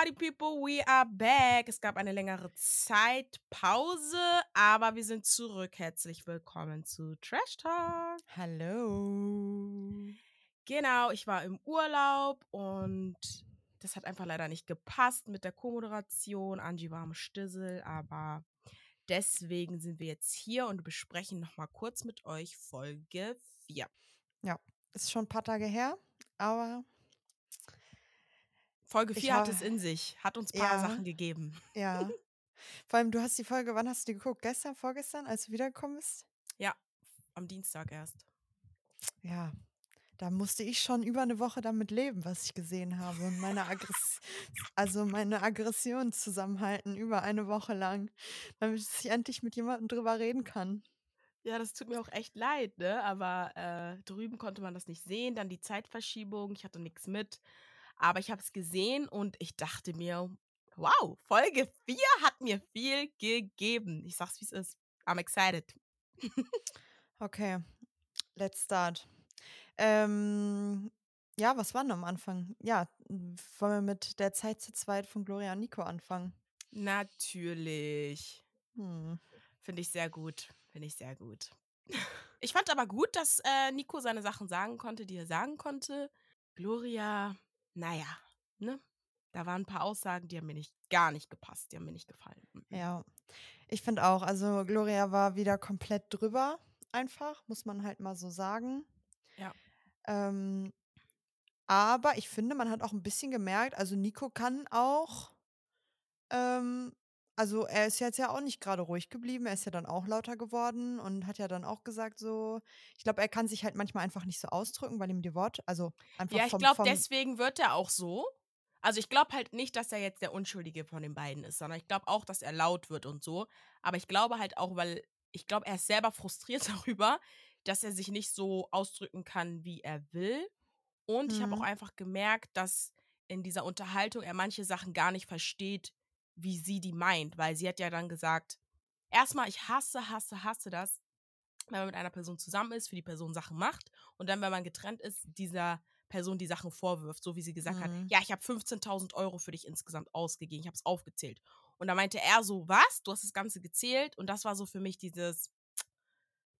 Party People, we are back. Es gab eine längere Zeitpause, aber wir sind zurück. Herzlich willkommen zu Trash Talk. Hallo. Genau, ich war im Urlaub und das hat einfach leider nicht gepasst mit der Co-Moderation. Angie war am Stissel, aber deswegen sind wir jetzt hier und besprechen nochmal kurz mit euch Folge 4. Ja, ist schon ein paar Tage her, aber Folge Ich 4 hat es in sich, hat uns ein paar Ja. Sachen gegeben. ja. Vor allem, du hast die Folge, wann hast du die geguckt? Gestern, vorgestern, als du wiedergekommen bist? Am Dienstag erst. Ja. Da musste ich schon über eine Woche damit leben, was ich gesehen habe. Und meine Aggress also meine Aggression zusammenhalten über eine Woche lang, damit ich endlich mit jemandem drüber reden kann. Ja, das tut mir auch echt leid, ne? Aber äh, drüben konnte man das nicht sehen. Dann die Zeitverschiebung, ich hatte nichts mit. Aber ich habe es gesehen und ich dachte mir, wow, Folge 4 hat mir viel gegeben. Ich sag's, wie es ist. I'm excited. Okay, let's start. Ähm, ja, was war denn am Anfang? Ja, m, wollen wir mit der Zeit zu zweit von Gloria und Nico anfangen? Natürlich. Hm. Finde ich sehr gut. Finde ich sehr gut. Ich fand aber gut, dass äh, Nico seine Sachen sagen konnte, die er sagen konnte. Gloria, naja, ne? Da waren ein paar Aussagen, die haben mir nicht gar nicht gepasst, die haben mir nicht gefallen. Mhm. Ja, ich finde auch, also Gloria war wieder komplett drüber, einfach, muss man halt mal so sagen. Ja. Ähm, aber ich finde, man hat auch ein bisschen gemerkt, also Nico kann auch, ähm, also er ist jetzt ja auch nicht gerade ruhig geblieben, er ist ja dann auch lauter geworden und hat ja dann auch gesagt so, ich glaube, er kann sich halt manchmal einfach nicht so ausdrücken, weil ihm die Worte, also einfach Ja, ich glaube, deswegen wird er auch so. Also ich glaube halt nicht, dass er jetzt der Unschuldige von den beiden ist, sondern ich glaube auch, dass er laut wird und so. Aber ich glaube halt auch, weil ich glaube, er ist selber frustriert darüber, dass er sich nicht so ausdrücken kann, wie er will. Und ich habe auch Mhm. einfach gemerkt, dass in dieser Unterhaltung er manche Sachen gar nicht versteht, wie sie die meint, weil sie hat ja dann gesagt, erstmal, ich hasse, hasse, hasse das, wenn man mit einer Person zusammen ist, für die Person Sachen macht und dann, wenn man getrennt ist, dieser Person die Sachen vorwirft, so wie sie gesagt hat, Mhm. ja, ich habe 15.000 Euro für dich insgesamt ausgegeben, ich habe es aufgezählt. Und da meinte er so, was? Du hast das Ganze gezählt? Und das war so für mich dieses,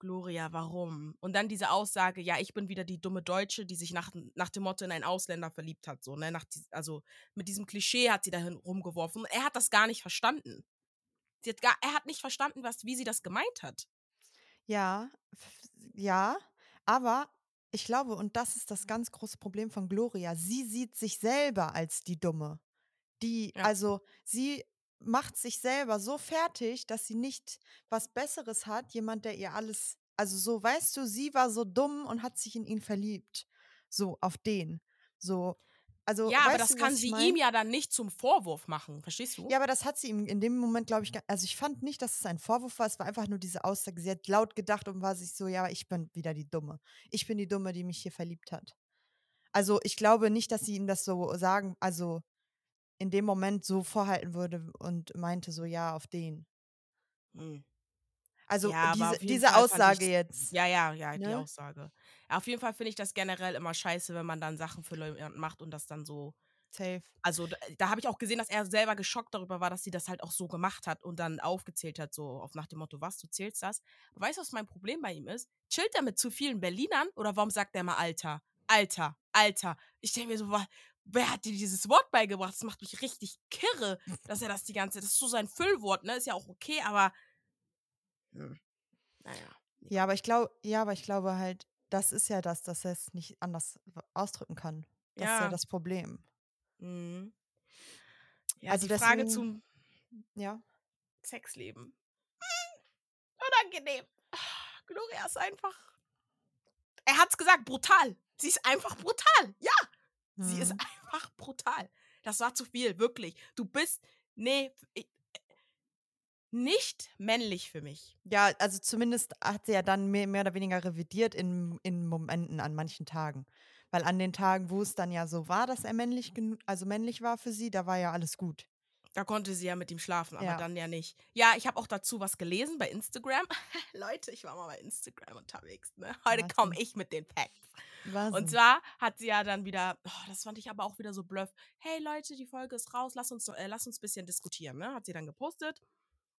Gloria, warum? Und dann diese Aussage, ja, ich bin wieder die dumme Deutsche, die sich nach, nach dem Motto in einen Ausländer verliebt hat, so, ne? Nach dies, also mit diesem Klischee hat sie dahin rumgeworfen. Er hat das gar nicht verstanden. Sie hat gar, er hat nicht verstanden, was, wie sie das gemeint hat. Ja, ja, aber ich glaube, und das ist das ganz große Problem von Gloria, sie sieht sich selber als die Dumme. Die, Ja. also sie macht sich selber so fertig, dass sie nicht was Besseres hat, jemand, der ihr alles, also so, weißt du, sie war so dumm und hat sich in ihn verliebt. So, auf den. So, also. ja, aber das du, kann sie mein? ihm ja dann nicht zum Vorwurf machen, verstehst du? Ja, aber das hat sie ihm in dem Moment, glaube ich, also ich fand nicht, dass es ein Vorwurf war, es war einfach nur diese Aussage. Sie hat laut gedacht und war sich so, ja, ich bin wieder die Dumme. Ich bin die Dumme, die mich hier verliebt hat. Also ich glaube nicht, dass sie ihm das so sagen, also in dem Moment so vorhalten würde und meinte so, ja, auf den. Hm. Also Ja, diese, diese Fall Aussage ich's- jetzt. Ja, ja, ja, die Ne? Aussage. Auf jeden Fall finde ich das generell immer scheiße, wenn man dann Sachen für jemanden macht und das dann so. Safe. Also da, da habe ich auch gesehen, dass er selber geschockt darüber war, dass sie das halt auch so gemacht hat und dann aufgezählt hat, so auf nach dem Motto, was, du zählst das? Aber weißt du, was mein Problem bei ihm ist? Chillt er mit zu vielen Berlinern oder warum sagt er immer Alter? Alter, Alter. Ich denke mir so, wa- wer hat dir dieses Wort beigebracht? Das macht mich richtig kirre, dass er das die ganze Das ist so sein Füllwort, ne? Ist ja auch okay, aber. Hm. Naja. Ja, aber ich glaube, ja, aber ich glaube halt, das ist ja das, dass er es nicht anders ausdrücken kann. Das ist ja Ja. das Problem. Mhm. Ja, Also die Frage deswegen- zum Ja. Sexleben. Hm, unangenehm. Gloria ist einfach. Er hat's gesagt, brutal. Sie ist einfach brutal. Ja, sie ist Mhm. einfach brutal. Das war zu viel, wirklich. Du bist. Nee, ich, nicht männlich für mich. Ja, also zumindest hat sie ja dann mehr, mehr oder weniger revidiert in, in Momenten an manchen Tagen. Weil an den Tagen, wo es dann ja so war, dass er männlich genug, also männlich war für sie, da war ja alles gut. Da konnte sie ja mit ihm schlafen, aber Ja. dann ja nicht. Ja, ich habe auch dazu was gelesen bei Instagram. Leute, ich war mal bei Instagram unterwegs. Ne? Heute komme ich mit den Facts. Was Und zwar hat sie ja dann wieder, oh, das fand ich aber auch wieder so bluff. Hey Leute, die Folge ist raus, lass uns, äh, lass uns ein bisschen diskutieren, ne? Hat sie dann gepostet.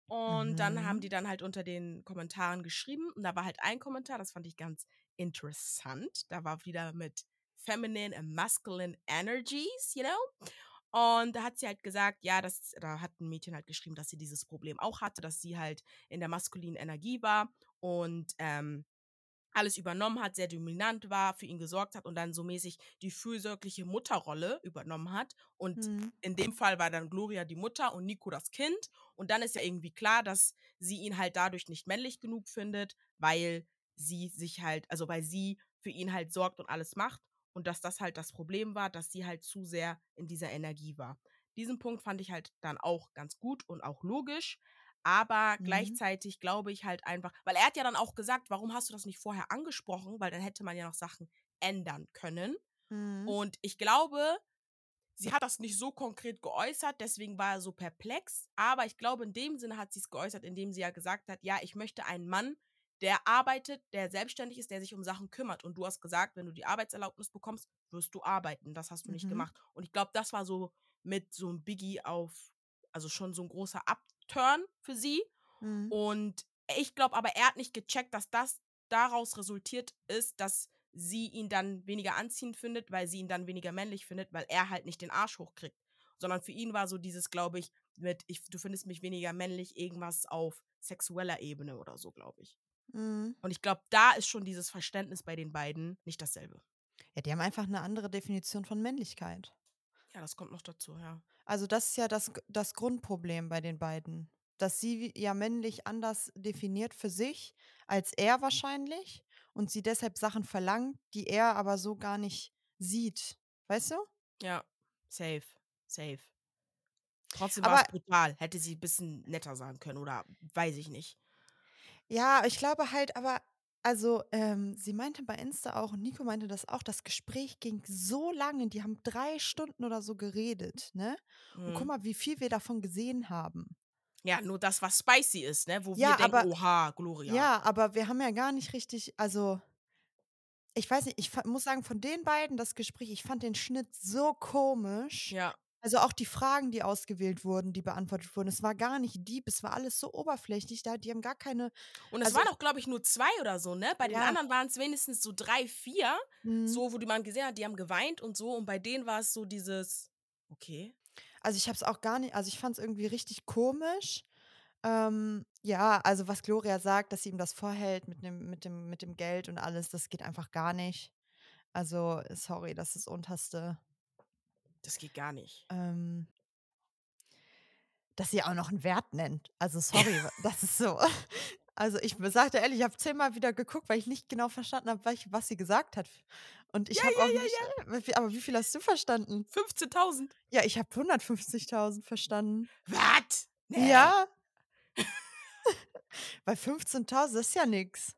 Und dann haben Mhm. die dann halt unter den Kommentaren geschrieben. Und da war halt ein Kommentar, das fand ich ganz interessant. Da war wieder mit Feminine and Masculine Energies, you know? Und da hat sie halt gesagt, ja, das, da hat ein Mädchen halt geschrieben, dass sie dieses Problem auch hatte, dass sie halt in der maskulinen Energie war und ähm, alles übernommen hat, sehr dominant war, für ihn gesorgt hat und dann so mäßig die fürsorgliche Mutterrolle übernommen hat. Und Mhm. in dem Fall war dann Gloria die Mutter und Nico das Kind. Und dann ist ja irgendwie klar, dass sie ihn halt dadurch nicht männlich genug findet, weil sie sich halt, also weil sie für ihn halt sorgt und alles macht. Und dass das halt das Problem war, dass sie halt zu sehr in dieser Energie war. Diesen Punkt fand ich halt dann auch ganz gut und auch logisch. Aber Mhm. gleichzeitig glaube ich halt einfach, weil er hat ja dann auch gesagt, warum hast du das nicht vorher angesprochen? Weil dann hätte man ja noch Sachen ändern können. Mhm. Und ich glaube, sie hat das nicht so konkret geäußert, deswegen war er so perplex. Aber ich glaube, in dem Sinne hat sie es geäußert, indem sie ja gesagt hat, ja, ich möchte einen Mann, der arbeitet, der selbstständig ist, der sich um Sachen kümmert. Und du hast gesagt, wenn du die Arbeitserlaubnis bekommst, wirst du arbeiten. Das hast du nicht Mhm. gemacht. Und ich glaube, das war so mit so einem Biggie auf, also schon so ein großer Upturn für sie. Mhm. Und ich glaube aber, er hat nicht gecheckt, dass das daraus resultiert ist, dass sie ihn dann weniger anziehend findet, weil sie ihn dann weniger männlich findet, weil er halt nicht den Arsch hochkriegt. Sondern für ihn war so dieses, glaube ich, mit, ich, du findest mich weniger männlich, irgendwas auf sexueller Ebene oder so, glaube ich. Mhm. Und ich glaube, da ist schon dieses Verständnis bei den beiden nicht dasselbe. Ja, die haben einfach eine andere Definition von Männlichkeit. Ja, das kommt noch dazu, ja. Also das ist ja das, das Grundproblem bei den beiden. Dass sie ja männlich anders definiert für sich als er wahrscheinlich und sie deshalb Sachen verlangt, die er aber so gar nicht sieht. Weißt du? Ja, safe, safe. Trotzdem war es brutal. Hätte sie ein bisschen netter sagen können oder weiß ich nicht. Ja, ich glaube halt, aber also ähm, sie meinte bei Insta auch und Nico meinte das auch, das Gespräch ging so lange, die haben drei Stunden oder so geredet, ne? Und guck Mhm. mal, wie viel wir davon gesehen haben. Ja, nur das, was spicy ist, ne? Wo Ja, wir denken, aber- oha, Gloria. Ja. aber wir haben ja gar nicht richtig, also ich weiß nicht, ich muss sagen, von den beiden das Gespräch, ich fand den Schnitt so komisch. Ja. Also auch die Fragen, die ausgewählt wurden, die beantwortet wurden, es war gar nicht deep, es war alles so oberflächlich, da die haben gar keine. Und es Also- waren auch, glaube ich, nur zwei oder so, ne? Bei den Ja. anderen waren es wenigstens so drei, vier, Mhm. so, wo die man gesehen hat, die haben geweint und so. Und bei denen war es so dieses, okay. Also ich habe es auch gar nicht, also ich fand es irgendwie richtig komisch. Ähm, ja, also was Gloria sagt, dass sie ihm das vorhält mit dem, mit dem, mit dem Geld und alles, das geht einfach gar nicht. Also, sorry, das ist das Unterste. Das geht gar nicht. Ähm, dass sie auch noch einen Wert nennt. Also sorry, das ist so. Also ich sagte ehrlich, ich habe zehnmal wieder geguckt, weil ich nicht genau verstanden habe, was, sie gesagt hat. Und ich Ja, habe ja, auch ja, nicht. äh, wie viel- Aber wie viel hast du verstanden? 15.000. Ja, ich habe 150.000 verstanden. Was? Ja. Bei 15.000 das ist ja nix.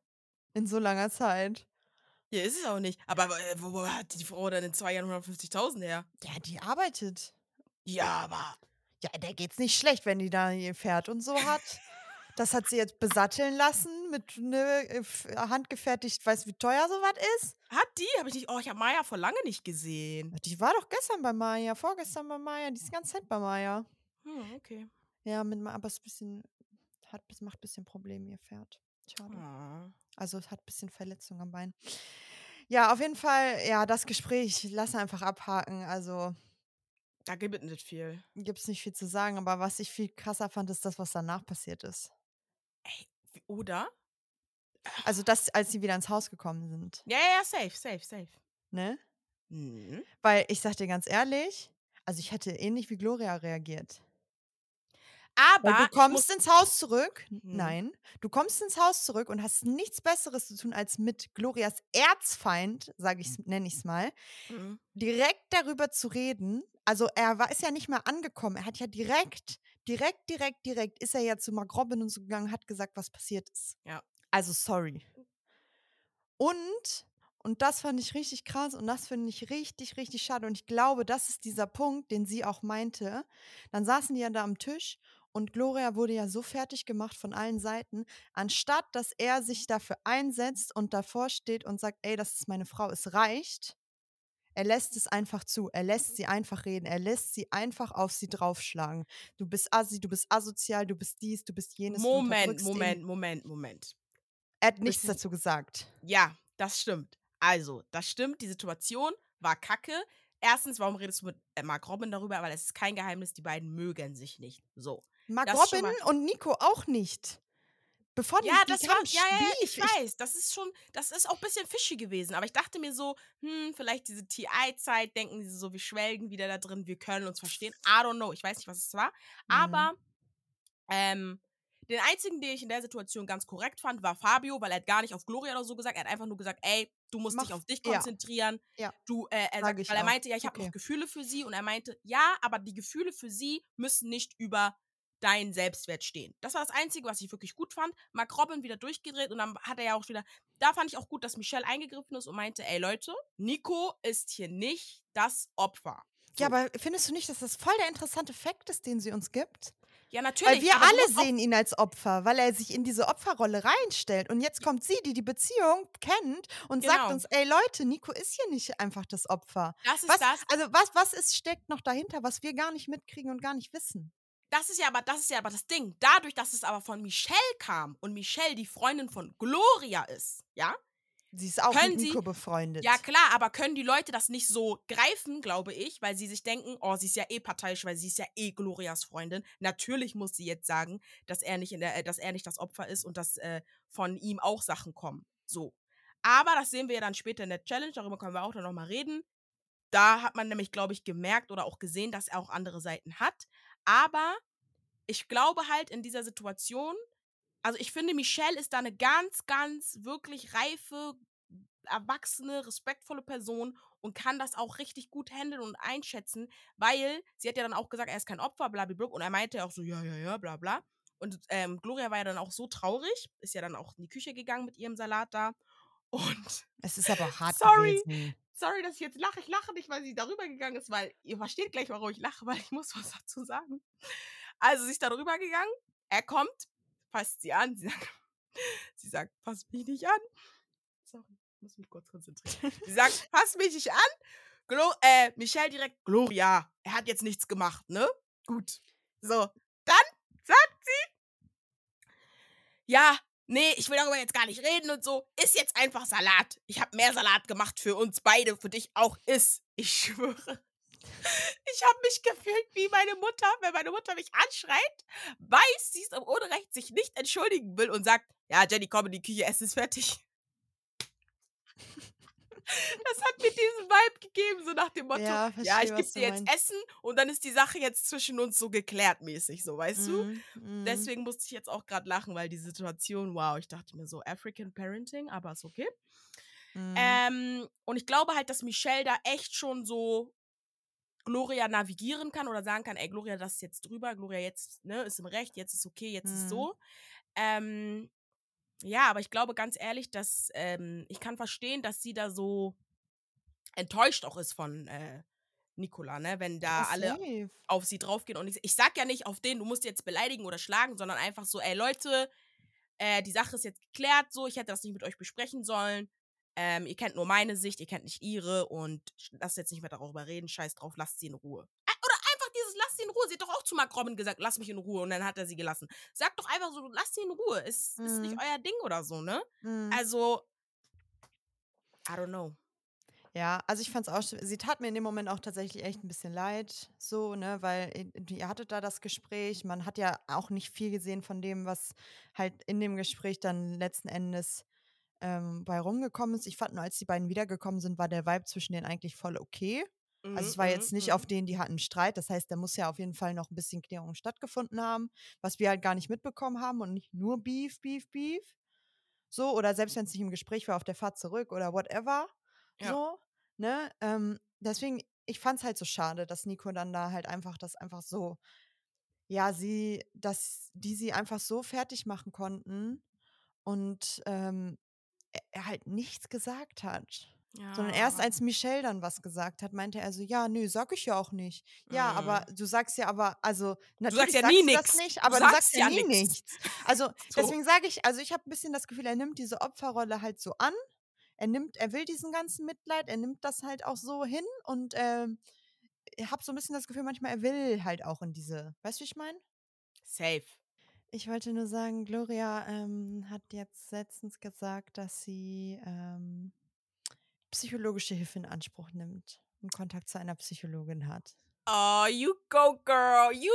In so langer Zeit. Ja, ist es auch nicht. Aber äh, wo, wo hat die Frau dann in zwei Jahren 150.000 her? Ja, die arbeitet. Ja, aber. Ja, der geht's nicht schlecht, wenn die da ihr Pferd und so hat. Das hat sie jetzt besatteln lassen mit ne, äh, handgefertigt, weißt du, wie teuer sowas ist? Hat die? Habe ich nicht. Oh, ich habe Maya vor lange nicht gesehen. Die war doch gestern bei Maya, vorgestern bei Maya, die ist die ganze Zeit bei Maya. Hm, okay. Ja, mit aber es bisschen, hat, macht ein bisschen Probleme, ihr Pferd. Schade. Oh. Also es hat ein bisschen Verletzung am Bein. Ja, auf jeden Fall, ja, das Gespräch, lass einfach abhaken. Also Da gibt es nicht viel. gibt es nicht viel zu sagen, aber was ich viel krasser fand, ist das, was danach passiert ist. Ey, oder? Also das, als sie wieder ins Haus gekommen sind. Ja, ja, ja, safe, safe, safe. Ne? Mhm. Weil ich sag dir ganz ehrlich, also ich hätte ähnlich wie Gloria reagiert. Aber Weil du kommst ins Haus zurück. Mhm. Nein, du kommst ins Haus zurück und hast nichts Besseres zu tun, als mit Glorias Erzfeind, sage ich, nenne ich es mal, Mhm. direkt darüber zu reden. Also er war, ist ja nicht mehr angekommen. Er hat ja direkt, direkt, direkt, direkt ist er ja zu Mark Robin und so gegangen, hat gesagt, was passiert ist. Ja. Also sorry. Und, und das fand ich richtig krass und das finde ich richtig, richtig schade. Und ich glaube, das ist dieser Punkt, den sie auch meinte. Dann saßen die ja da am Tisch und Gloria wurde ja so fertig gemacht von allen Seiten, anstatt dass er sich dafür einsetzt und davor steht und sagt, ey, das ist meine Frau, es reicht. Er lässt es einfach zu. Er lässt sie einfach reden. Er lässt sie einfach auf sie draufschlagen. Du bist assi, du bist asozial, du bist dies, du bist jenes. Moment, unterdrückst ihn. Moment, Moment, Moment. Er hat nichts dazu gesagt. Ja, das stimmt. Also, das stimmt, die Situation war kacke. Erstens, warum redest du mit Mark Robin darüber? Weil es ist kein Geheimnis, die beiden mögen sich nicht. So. Mark Das Robin und Nico auch nicht. Bevor die, Ja, die das war, haben ja, ja, ja, ich weiß. Das ist schon, das ist auch ein bisschen fishy gewesen. Aber ich dachte mir so, hm, vielleicht diese TI-Zeit, denken sie so, wir schwelgen wieder da drin, wir können uns verstehen. I don't know. Ich weiß nicht, was es war. Mhm. Aber ähm, den einzigen, den ich in der Situation ganz korrekt fand, war Fabio, weil er hat gar nicht auf Gloria oder so gesagt. Er hat einfach nur gesagt, ey, du musst dich Mach- auf dich ja. konzentrieren. Ja. Du, äh, er Sag sagt, weil er meinte, ja, ich habe Okay. noch Gefühle für sie. Und er meinte, ja, aber die Gefühle für sie müssen nicht über deinen Selbstwert stehen. Das war das Einzige, was ich wirklich gut fand. Mark Robin wieder durchgedreht und dann hat er ja auch wieder, da fand ich auch gut, dass Michelle eingegriffen ist und meinte, ey Leute, Nico ist hier nicht das Opfer. Ja, So. aber findest du nicht, dass das voll der interessante Fakt ist, den sie uns gibt? ja, natürlich. Weil wir alle sehen ihn als Opfer, weil er sich in diese Opferrolle reinstellt. Und jetzt kommt sie, die die Beziehung kennt und sagt Genau. uns, ey Leute, Nico ist hier nicht einfach das Opfer. Das ist Was, das. also was, was ist, steckt noch dahinter, was wir gar nicht mitkriegen und gar nicht wissen? Das ist ja aber, das ist ja aber das Ding. Dadurch, dass es aber von Michelle kam und Michelle die Freundin von Gloria ist, ja? Sie ist auch Können mit Sie- Nico befreundet. Ja, klar, aber können die Leute das nicht so greifen, glaube ich, weil sie sich denken, oh, sie ist ja eh parteiisch, weil sie ist ja eh Glorias Freundin. Natürlich muss sie jetzt sagen, dass er nicht in der, äh, dass er nicht das Opfer ist und dass äh, von ihm auch Sachen kommen. So. Aber das sehen wir ja dann später in der Challenge, darüber können wir auch dann nochmal reden. Da hat man nämlich, glaube ich, gemerkt oder auch gesehen, dass er auch andere Seiten hat. Aber ich glaube halt in dieser Situation, also ich finde, Michelle ist da eine ganz, ganz wirklich reife, erwachsene, respektvolle Person und kann das auch richtig gut handeln und einschätzen, weil sie hat ja dann auch gesagt, er ist kein Opfer, blablabla. Und er meinte ja auch so, ja, ja, ja, bla bla. Und ähm, Gloria war ja dann auch so traurig, ist ja dann auch in die Küche gegangen mit ihrem Salat da. Und Es ist aber hart Sorry. gewesen. Sorry, dass ich jetzt lache. Ich lache nicht, weil sie darüber gegangen ist, weil ihr versteht gleich, warum ich lache, weil ich muss was dazu sagen. Also sie ist darüber gegangen, er kommt, fasst sie an, sie sagt, sie sagt, fass mich nicht an. Sorry, ich muss mich kurz konzentrieren. Sie sagt, fass mich nicht an. Glo äh, Michelle direkt, Gloria, er hat jetzt nichts gemacht, ne? Gut. So, dann sagt sie, ja, nee, ich will darüber jetzt gar nicht reden und so. Ist jetzt einfach Salat. Ich habe mehr Salat gemacht für uns beide, für dich auch ist. Ich schwöre. Ich habe mich gefühlt wie meine Mutter, wenn meine Mutter mich anschreit, weiß, sie ist im Unrecht, sich nicht entschuldigen will und sagt, ja, Jenny, komm in die Küche, Essen ist fertig. Das hat mir diesen Vibe gegeben, so nach dem Motto, Ja, ja, verstehe, ich was gebe dir jetzt meinst. Essen und dann ist die Sache jetzt zwischen uns so geklärt mäßig, so, weißt du? Mhm, mhm. Deswegen musste ich jetzt auch gerade lachen, weil die Situation, wow, ich dachte mir so, African Parenting, aber ist okay. Mhm. Ähm, und ich glaube halt, dass Michelle da echt schon so Gloria navigieren kann oder sagen kann, ey, Gloria, das ist jetzt drüber, Gloria jetzt, ne, ist im Recht, jetzt ist okay, jetzt Mhm. ist so. Ähm, ja, aber ich glaube ganz ehrlich, dass ähm, ich kann verstehen, dass sie da so enttäuscht auch ist von äh, Nicola, ne, wenn da Ja, alle safe. auf sie draufgehen. Und ich, ich sag ja nicht auf den, du musst jetzt beleidigen oder schlagen, sondern einfach so, ey Leute, äh, die Sache ist jetzt geklärt, so, ich hätte das nicht mit euch besprechen sollen. Ähm, ihr kennt nur meine Sicht, ihr kennt nicht ihre und lasst jetzt nicht mehr darüber reden, scheiß drauf, lasst sie in Ruhe. Ah, Oder einfach dieses, lasst sie in Ruhe. Sie hat doch auch zu Mark Robin gesagt, lass mich in Ruhe und dann hat er sie gelassen. Sagt doch einfach so, lasst sie in Ruhe. Ist, ist nicht Mhm. euer Ding oder so, ne? Mhm. Also, I don't know. Ja, also ich fand's auch, sch- sie tat mir in dem Moment auch tatsächlich echt ein bisschen leid, so, ne, weil ihr hattet da das Gespräch, man hat ja auch nicht viel gesehen von dem, was halt in dem Gespräch dann letzten Endes ähm, bei rumgekommen ist. Ich fand nur, als die beiden wiedergekommen sind, war der Vibe zwischen denen eigentlich voll okay. Also es war jetzt nicht auf denen, die hatten Streit. Das heißt, da muss ja auf jeden Fall noch ein bisschen Klärung stattgefunden haben, was wir halt gar nicht mitbekommen haben und nicht nur Beef, Beef, Beef. So, oder selbst wenn es nicht im Gespräch war, auf der Fahrt zurück oder whatever. Ja. So, ne? Ähm, deswegen, ich fand es halt so schade, dass Nico dann da halt einfach das einfach so, ja, sie, dass die sie einfach so fertig machen konnten und ähm, er halt nichts gesagt hat. Sondern erst als Michelle dann was gesagt hat, meinte er so, ja, nö, sag ich ja auch nicht. Ja, aber Mhm. du sagst ja aber, also natürlich ja sagst nie du das nicht, Du aber du sagst sagst ja nie nichts. Also So. deswegen sage ich, also ich habe ein bisschen das Gefühl, er nimmt diese Opferrolle halt so an. Er nimmt, er will diesen ganzen Mitleid, er nimmt das halt auch so hin und ich habe so ein bisschen das Gefühl, manchmal er will halt auch in diese, weißt du, wie ich meine? Safe. Ich wollte nur sagen, Gloria ähm, hat jetzt letztens gesagt, dass sie ähm, psychologische Hilfe in Anspruch nimmt und Kontakt zu einer Psychologin hat. Oh, you go, girl. You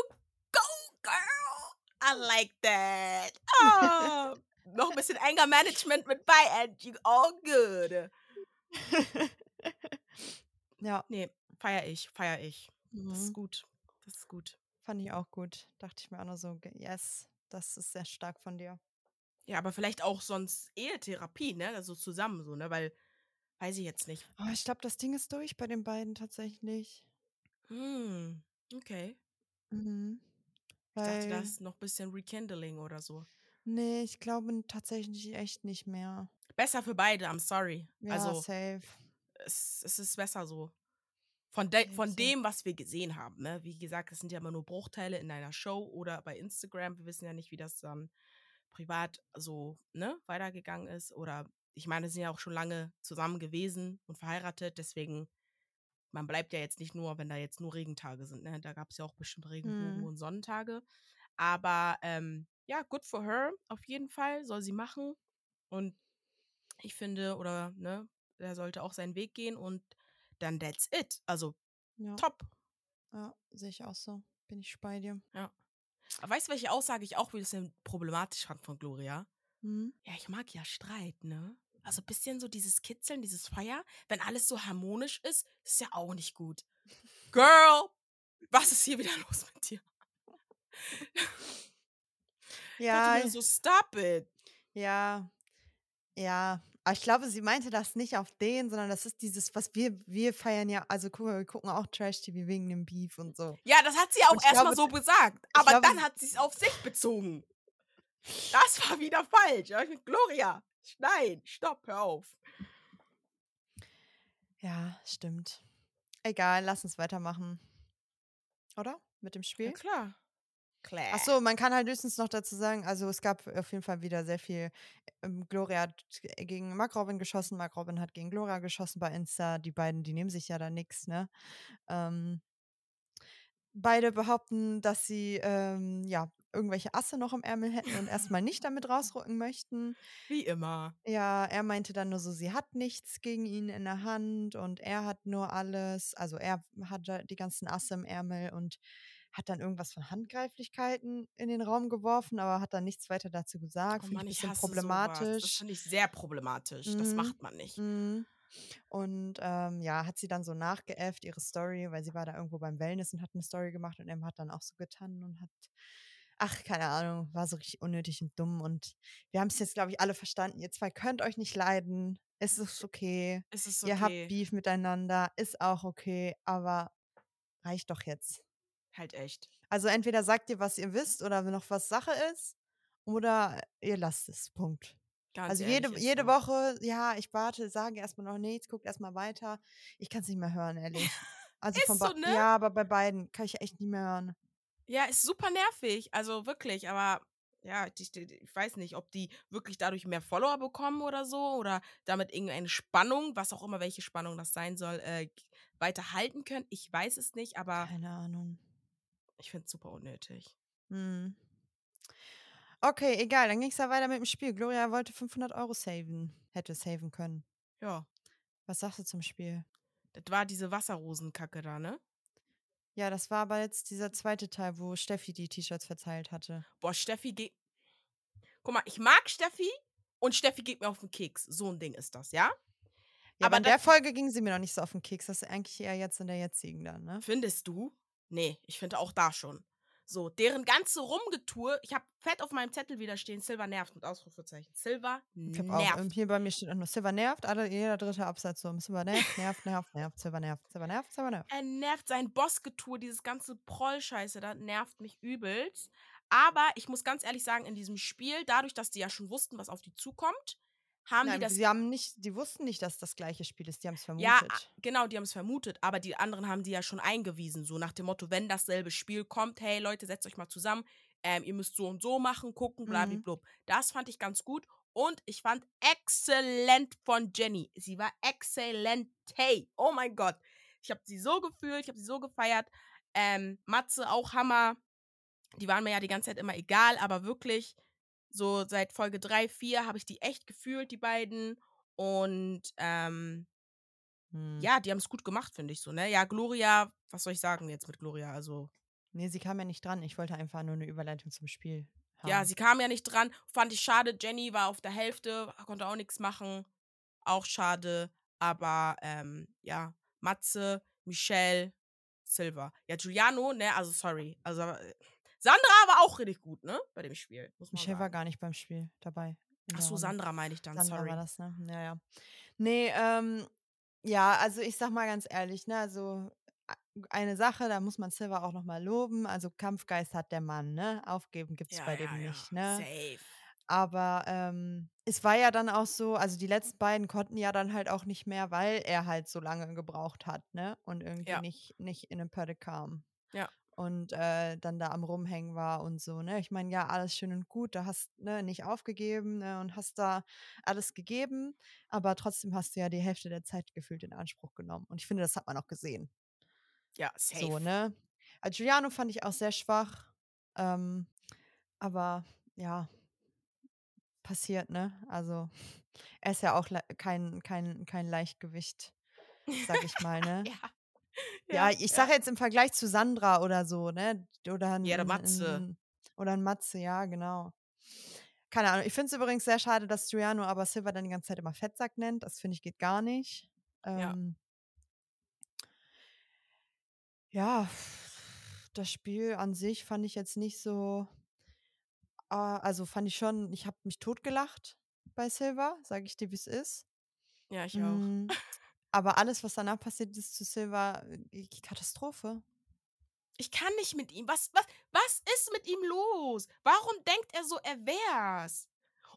go, girl. I like that. Oh. Noch ein bisschen Anger Management mit bei and you all good. ja, Nee, feier ich, feier ich. Das ist mhm. gut. Das ist gut. fand ich auch gut. Dachte ich mir auch nur so, yes, das ist sehr stark von dir. Ja, aber vielleicht auch sonst Ehetherapie, ne? Also zusammen so, ne? Weil, weiß ich jetzt nicht. Oh, ich glaube, das Ding ist durch bei den beiden tatsächlich. Hm, okay. Mhm. Ich dachte, das ist noch ein bisschen Rekindling oder so. nee, ich glaube tatsächlich echt nicht mehr. Besser für beide, I'm sorry. Ja, also, safe. es, es ist besser so. Von, de Safe, von dem, was wir gesehen haben, ne? Wie gesagt, es sind ja immer nur Bruchteile in einer Show oder bei Instagram. Wir wissen ja nicht, wie das dann privat so, ne, weitergegangen ist. Oder ich meine, sie sind ja auch schon lange zusammen gewesen und verheiratet, deswegen, man bleibt ja jetzt nicht nur, wenn da jetzt nur Regentage sind, ne? Da gab es ja auch bestimmt Regenbogen Mhm. und Sonnentage. Aber ähm, ja, good for her, auf jeden Fall, soll sie machen. Und ich finde, oder, ne, er sollte auch seinen Weg gehen und dann that's it. Also Ja, top. ja sehe ich auch so. Bin ich bei dir. Ja. Aber weißt du, welche Aussage ich auch ein bisschen problematisch fand von Gloria? Mhm. Ja, ich mag ja Streit, ne? Also ein bisschen so dieses Kitzeln, dieses Feuer, wenn alles so harmonisch ist, ist ja auch nicht gut. Girl, was ist hier wieder los mit dir? Ich Ja, mir so, stop it. ja, ja. Aber ich glaube, sie meinte das nicht auf den, sondern das ist dieses, was wir, wir feiern ja, also guck mal, wir gucken auch Trash-TV wegen dem Beef und so. Ja, das hat sie auch ich erstmal so gesagt. Aber glaube, dann hat sie es auf sich bezogen. Das war wieder falsch. Ja, Gloria, nein, stopp, hör auf. Ja, stimmt. Egal, lass uns weitermachen. Oder? Mit dem Ja, Spiel? klar. Klar. Ach so, man kann halt höchstens noch dazu sagen, also es gab auf jeden Fall wieder sehr viel. Ähm, Gloria hat gegen Mark Robin geschossen, Mark Robin hat gegen Gloria geschossen bei Insta. Die beiden, die nehmen sich ja da nichts, ne? Ähm, beide behaupten, dass sie ähm, ja irgendwelche Asse noch im Ärmel hätten und erstmal nicht damit rausrücken möchten. Wie immer. Ja, er meinte dann nur so, sie hat nichts gegen ihn in der Hand und er hat nur alles. Also er hat die ganzen Asse im Ärmel und hat dann irgendwas von Handgreiflichkeiten in den Raum geworfen, aber hat dann nichts weiter dazu gesagt. Oh Finde ich Mann, ein bisschen hasse sowas. Das problematisch. finde ich sehr problematisch. Das Mhm. macht man nicht. Mhm. Und ähm, ja, hat sie dann so nachgeäfft, ihre Story, weil sie war da irgendwo beim Wellness und hat eine Story gemacht und Em hat dann auch so getan und hat, ach, keine Ahnung, war so richtig unnötig und dumm. Und wir haben es jetzt, glaube ich, alle verstanden. Ihr zwei könnt euch nicht leiden. Es ist okay. Es ist Ihr habt okay. Beef miteinander. Ist auch okay. Aber reicht doch jetzt. Halt echt. Also entweder sagt ihr, was ihr wisst oder noch was Sache ist. Oder ihr lasst es. Punkt. Ganz Also jede, jede so. Woche, ja, ich warte, sage erstmal noch nichts, guckt erstmal weiter. Ich kann es nicht mehr hören, ehrlich. Also Ist von so, ne? Ja, aber bei beiden kann ich echt nicht mehr hören. Ja, ist super nervig. Also wirklich, aber ja, ich, ich weiß nicht, ob die wirklich dadurch mehr Follower bekommen oder so oder damit irgendeine Spannung, was auch immer, welche Spannung das sein soll, äh, weiter halten können. Ich weiß es nicht, aber Keine Ahnung. ich finde es super unnötig. Hm. Okay, egal, dann ging es ja weiter mit dem Spiel. Gloria wollte 500 Euro saven, hätte saven können. Ja, Was sagst du zum Spiel? das war diese Wasserrosenkacke da, ne? Ja, das war aber jetzt dieser zweite Teil, wo Steffi die T-Shirts verteilt hatte. Boah, Steffi geht. Guck mal, ich mag Steffi und Steffi geht mir auf den Keks. So ein Ding ist das, ja? Ja, aber in der Folge ging sie mir noch nicht so auf den Keks. Das ist eigentlich eher jetzt in der jetzigen dann, ne? Findest du? Nee, ich finde auch da schon. So, deren ganze Rumgetour, ich habe fett auf meinem Zettel wieder stehen, Silver nervt mit Ausrufezeichen. Silver Ich auch, ähm, nervt. hier bei mir steht auch nur Silver nervt, alle, jeder dritte Absatz so. Silver nervt, nervt, nervt, nervt, Silver nervt, Silver nervt, Silver nervt. Er nervt sein Bossgetour, dieses ganze Proll-Scheiße, da nervt mich übelst. Aber ich muss ganz ehrlich sagen, in diesem Spiel, dadurch, dass die ja schon wussten, was auf die zukommt, haben Nein, die das sie haben nicht die wussten nicht, dass das gleiche Spiel ist, die haben's Ja, vermutet. a genau, die haben's vermutet, aber die anderen haben die ja schon eingewiesen, so nach dem Motto, wenn dasselbe Spiel kommt: „Hey Leute, setzt euch mal zusammen, ähm, ihr müsst so und so machen, gucken, Mhm. blablablub.“ Das fand ich ganz gut und ich fand exzellent von Jenny. Sie war exzellente. Oh mein Gott. Ich habe sie so gefühlt, ich habe sie so gefeiert. Ähm, Matze auch Hammer. Die waren mir ja die ganze Zeit immer egal, aber wirklich so seit Folge 3, 4 habe ich die echt gefühlt, die beiden. Und, ähm Mhm. ja, die haben's gut gemacht, finde ich so, ne? Ja, Gloria, was soll ich sagen jetzt mit Gloria? Also Ne, sie kam ja nicht dran. Ich wollte einfach nur 'ne Überleitung zum Spiel Ja, haben. sie kam ja nicht dran. Fand ich schade. Jenny war auf der Hälfte, konnte auch nix machen. Auch schade. Aber, ähm, ja, Matze, Michelle, Silver. Ja, Giuliano, ne, also sorry. Also, äh, Sandra war auch richtig gut, ne, bei dem Spiel, Michelle war sagen. gar nicht beim Spiel dabei Ach so. Sandra meine ich dann, Sandra sorry. war das, ne? Ja, ja. Ne, ähm, ja, also ich sage mal ganz ehrlich, ne, also eine Sache, da muss man Silver auch noch mal loben, also Kampfgeist hat der Mann, ne? Aufgeben gibt's Ja, bei ja, dem ja. nicht, ne? Safe. Aber, ähm, es war ja dann auch so also die letzten beiden konnten ja dann halt auch nicht mehr, weil er halt so lange gebraucht hat, ne? Und irgendwie nicht nicht in 'ne Pötte kam. Ja. Und, äh, dann da am Rumhängen war und so, ne? Ich meine, ja, alles schön und gut, du hast, ne, nicht aufgegeben, ne, und hast da alles gegeben, aber trotzdem hast du ja die Hälfte der Zeit gefühlt in Anspruch genommen. Und ich finde, das hat man auch gesehen. Ja, So, safe. ne? Ah, Giuliano fand ich auch sehr schwach, ähm, aber ja passiert, ne? Also, er ist ja auch kein kein kein Leichtgewicht, sage ich mal, ne? Ja. Ja, Ja, ich ja. sage jetzt im Vergleich zu Sandra oder so, ne? Oder 'n Ja, der Matze. 'n oder 'n Matze, ja, genau. Keine Ahnung. Ich finde es übrigens sehr schade, dass Giuliano aber Silver dann die ganze Zeit immer Fettsack nennt. Das finde ich, geht gar nicht. Ja. Ähm ja, das Spiel an sich fand ich jetzt nicht so ah, also fand ich schon ich habe mich totgelacht bei Silver, sage ich dir, wie's ist. Ja, ich auch. Hm, aber alles, was danach passiert ist zu Silver, äh, Katastrophe. Ich kann nicht mit ihm. Was was was ist mit ihm los? Warum denkt er so, er wär's?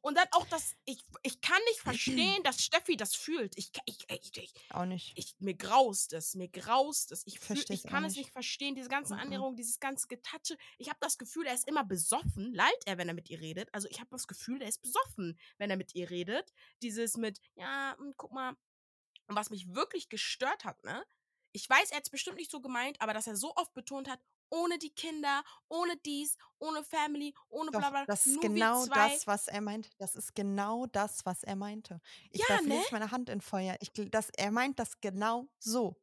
Und dann auch das ich ich kann nicht verstehen, dass Steffi das fühlt. Ich ich ich ich Auch nicht. ich mir graust es, mir graust es. Ich Verstehe ich kann es nicht. nicht verstehen, diese ganzen Mm-mm. Annäherungen, dieses ganze Getatsche. Ich habe das Gefühl, er ist immer besoffen. Lallt er, wenn er mit ihr redet? Also, ich habe das Gefühl, er ist besoffen, wenn er mit ihr redet. Dieses mit: „Ja, hm, guck mal“ und was mich wirklich gestört hat, ne? Ich weiß, er hat's bestimmt nicht so gemeint, aber dass er so oft betont hat: „Ohne die Kinder, ohne dies, ohne Family, ohne bla Doch, bla, das ist genau wir 2.“ das, was er meint. Das ist genau das, was er meinte. Ich Ja, ne? meine Hand in Feuer. Ich das er meint das genau so.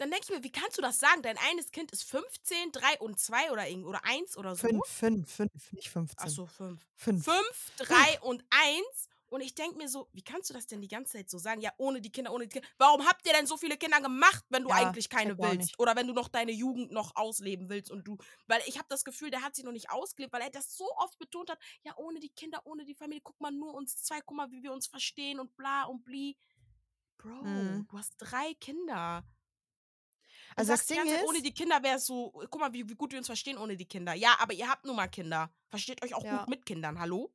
Dann denke ich mir: „Wie kannst du das sagen? Dein eines Kind ist 15, 3 und 2 oder irgend oder 1 oder so?“ 5, 5, 5, nicht Ach 15. so, 5. 5. 5, 3 und 1 und ich denke mir so: „Wie kannst du das denn die ganze Zeit so sagen? Ja, ohne die Kinder, ohne die Kinder. Warum habt ihr denn so viele Kinder gemacht, wenn du Ja, eigentlich keine willst oder wenn du noch deine Jugend noch ausleben willst und du“ weil ich habe das Gefühl, der hat sie noch nicht ausgelebt, weil er das so oft betont hat: „Ja, ohne die Kinder, ohne die Familie. Guck mal, nur uns 2, guck mal, wie wir uns verstehen und bla und bli.“ Bro, Mhm. du hast 3 Kinder. Und Also, das sagst die Ding Zeit, ohne ist die Kinder wär's so guck mal, wie wie gut wir uns verstehen ohne die Kinder. Ja, aber ihr habt nun mal Kinder. Versteht euch auch Ja. gut mit Kindern, hallo?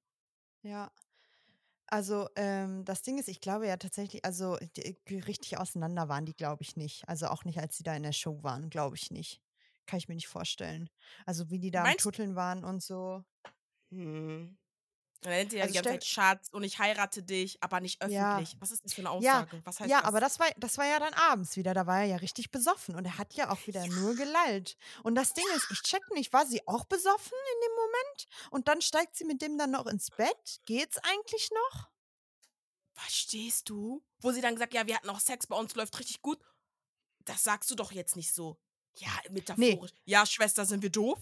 Ja. Also, ähm, das Ding ist, ich glaube ja tatsächlich also, d g richtig auseinander waren die, glaube ich, nicht. Also, auch nicht, als sie da in der Show waren, glaube ich nicht. Kann ich mir nicht vorstellen. Also, wie die da am Meinst Tutteln waren und so. Mhm. Dann nennt sie ja die Also, ganze stell Zeit Schatz und ich heirate dich, aber nicht Ja. öffentlich. Was ist das für 'ne Ja, Aussage? Was heißt ja, das? aber das war das war ja dann abends wieder. Da war er ja richtig besoffen und er hat ja auch wieder nur gelallt. Und das Ding ist, ich checke nicht, war sie auch besoffen in dem Moment? Und dann steigt sie mit dem dann noch ins Bett? Geht's eigentlich noch? Verstehst du? Wo sie dann gesagt: „Ja, wir hatten auch Sex, bei uns läuft richtig gut.“ Das sagst du doch jetzt nicht so. Ja, metaphorisch. Ja, Schwester, sind wir doof?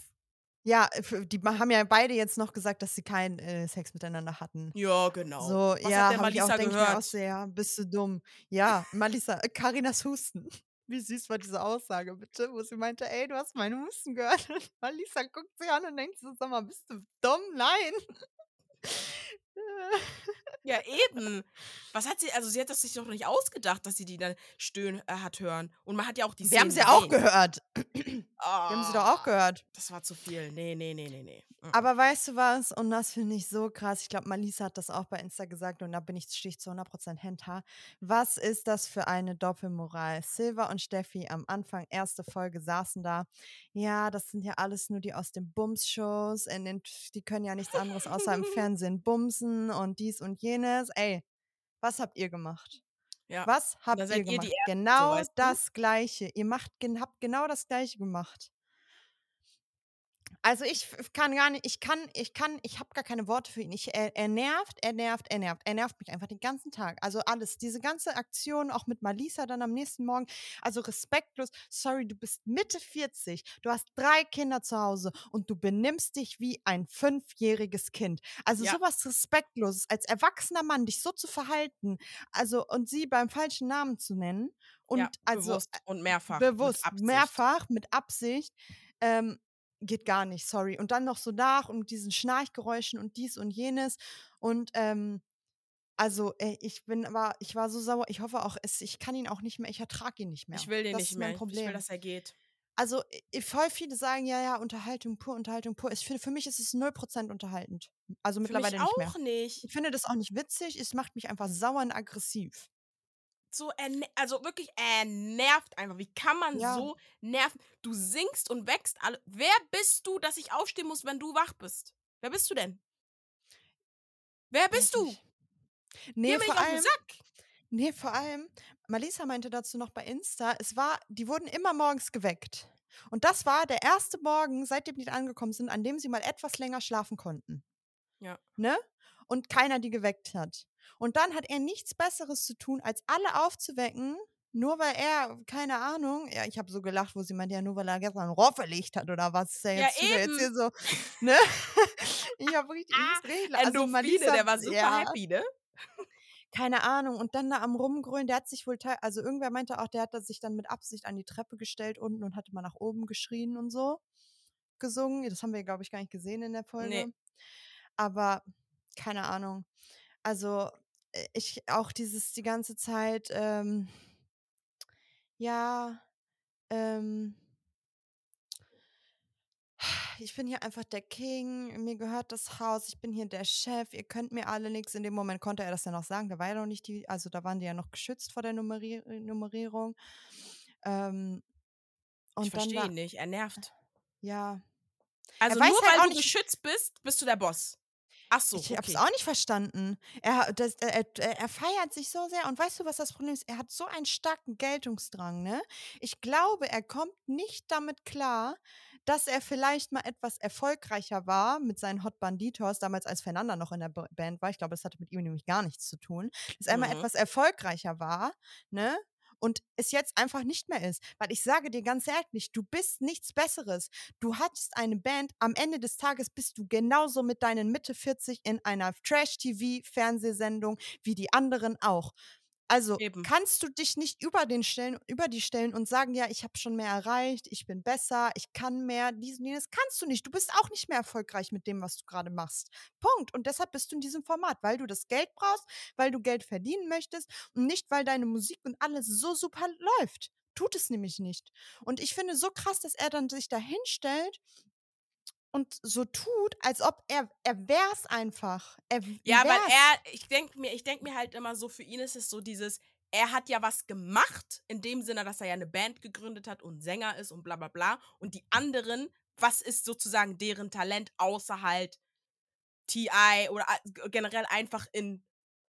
Ja, f die haben ja beide jetzt noch gesagt, dass sie keinen, äh, Sex miteinander hatten. Ja, genau. So, Was hat ja, der habe ich auch Malisa denke ich mir auch gehört? so: „Ja, bist du dumm.“ Ja, Malisa äh, Carinas Husten. Wie süß war diese Aussage bitte, wo sie meinte: „Ey, du hast meine Husten gehört.“ Und Malisa guckt sie an und denkt so: „Sag mal, bist du dumm? Nein.“ Ja, eben. Was hat sie, also sie hat das sich doch nicht ausgedacht, dass sie die dann stöhnen äh, hat hören. Und man hat ja auch die Wir haben sie auch gehört. Wir haben sie doch auch Ah, gehört. Das war zu viel. Nee, nee, nee, nee, nee. Mm. Aber weißt du was? Und das finde ich so krass. Ich glaube, Malisa hat das auch bei Insta gesagt und da bin ich, stehe ich zu 100% hinter. Was ist das für eine Doppelmoral? Silva und Steffi am Anfang, erste Folge, saßen da. Ja, das sind ja alles nur die aus den Bums-Shows. Die können ja nichts anderes außer im Fernsehen bumsen und dies und jenes. Ey, was habt ihr gemacht? Ja. Was habt ihr ihr gemacht? so, genau weißt du? das Gleiche. Ihr macht, habt genau das Gleiche gemacht. Also ich kann gar nicht, ich kann, ich kann, ich habe gar keine Worte für ihn. Ich, er, er nervt, er nervt, er nervt. Er nervt mich einfach den ganzen Tag. Also alles, diese ganze Aktion, auch mit Malisa dann am nächsten Morgen. Also respektlos. Sorry, du bist Mitte 40, du hast drei Kinder zu Hause und du benimmst dich wie ein fünfjähriges Kind. Also Ja. sowas Respektloses, als erwachsener Mann dich so zu verhalten, also und sie beim falschen Namen zu nennen und ja, also bewusst und mehrfach. mit bewusst, Absicht. mehrfach, mit Absicht, ähm, geht gar nicht, sorry. Und dann noch so nach und mit diesen Schnarchgeräuschen und dies und jenes. Und ähm, also, ey, ich bin, war, ich war so sauer. Ich hoffe auch, es, ich kann ihn auch nicht mehr, ich ertrage ihn nicht mehr. Ich will den das nicht ist mein mehr. Ich Problem. will, dass er geht. also, voll viele sagen, ja, ja, Unterhaltung pur, Unterhaltung pur. Ich finde, für mich ist es 0% unterhaltend. Also Für mich mittlerweile nicht mehr. auch nicht. Ich finde das auch nicht witzig. Es macht mich einfach sauer und aggressiv. So, also wirklich, er nervt einfach. Wie kann man Ja. so nerven? Du singst und wächst alle. Wer bist du, dass ich aufstehen muss, wenn du wach bist? Wer bist du denn? Wer bist du? Nee, mir vor allem, Sack. Nee, vor allem, Malisa meinte dazu noch bei Insta, es war, die wurden immer morgens geweckt. Und das war der erste Morgen, seitdem die angekommen sind, an dem sie mal etwas länger schlafen konnten. Ja. Ne? Und keiner die geweckt hat. Und dann hat er nichts Besseres zu tun, als alle aufzuwecken, nur weil er, keine Ahnung, ja, ich habe so gelacht, wo sie meinte, ja, nur weil er gestern ein Rohr verlegt hat oder was. Ist ja Ja, jetzt, ja, jetzt hier so, ne? ich habe richtig, ich Ah, lachen. also Malisa, der war super ja, happy, ne? keine Ahnung. Und dann da am Rumgrölen, der hat sich wohl, teil also irgendwer meinte auch, der hat sich dann mit Absicht an die Treppe gestellt unten und hatte mal nach oben geschrien und so gesungen. Das haben wir, glaube ich, gar nicht gesehen in der Folge. Nee. Aber keine Ahnung. Also äh, ich auch dieses die ganze Zeit, ähm, ja, ähm, ich bin hier einfach der King, mir gehört das Haus, ich bin hier der Chef, ihr könnt mir alle nichts. In dem Moment konnte er das ja noch sagen, da war ja noch nicht die, also da waren die ja noch geschützt vor der Nummerier Nummerierung. Ähm, Ich verstehe ihn nicht. Er nervt. ja, Also weiß nur halt weil auch du nicht- geschützt bist, bist du der Boss. Ach so, ich okay. auch nicht verstanden. Er, das, er, er er feiert sich so sehr und weißt du, was das Problem ist? Er hat so einen starken Geltungsdrang, ne? Ich glaube, er kommt nicht damit klar, dass er vielleicht mal etwas erfolgreicher war mit seinen Hot Banditos, damals als Fernanda noch in der Ba- Band war. Ich glaube, das hatte mit ihm nämlich gar nichts zu tun. Dass er mal Mhm. etwas erfolgreicher war, ne? Und es jetzt einfach nicht mehr ist. Weil ich sage dir ganz ehrlich, du bist nichts Besseres. Du hattest eine Band, am Ende des Tages bist du genauso mit deinen Mitte 40 in einer Trash-TV-Fernsehsendung wie die anderen auch. Also Eben. kannst du dich nicht über, den stellen, über die stellen und sagen, ja, ich habe schon mehr erreicht, ich bin besser, ich kann mehr, dies und jenes. Kannst du nicht. Du bist auch nicht mehr erfolgreich mit dem, was du gerade machst. Punkt. Und deshalb bist du in diesem Format, weil du das Geld brauchst, weil du Geld verdienen möchtest und nicht, weil deine Musik und alles so super läuft. Tut es nämlich nicht. Und ich finde so krass, dass er dann sich da hinstellt und so tut, als ob er, er wär's einfach. Er Ja, weil wär's. er, ich denke mir, ich denk mir halt immer so, für ihn ist es so dieses, er hat ja was gemacht, in dem Sinne, dass er ja eine Band gegründet hat und Sänger ist und bla bla bla. Und die anderen, was ist sozusagen deren Talent, außer halt TI oder generell einfach in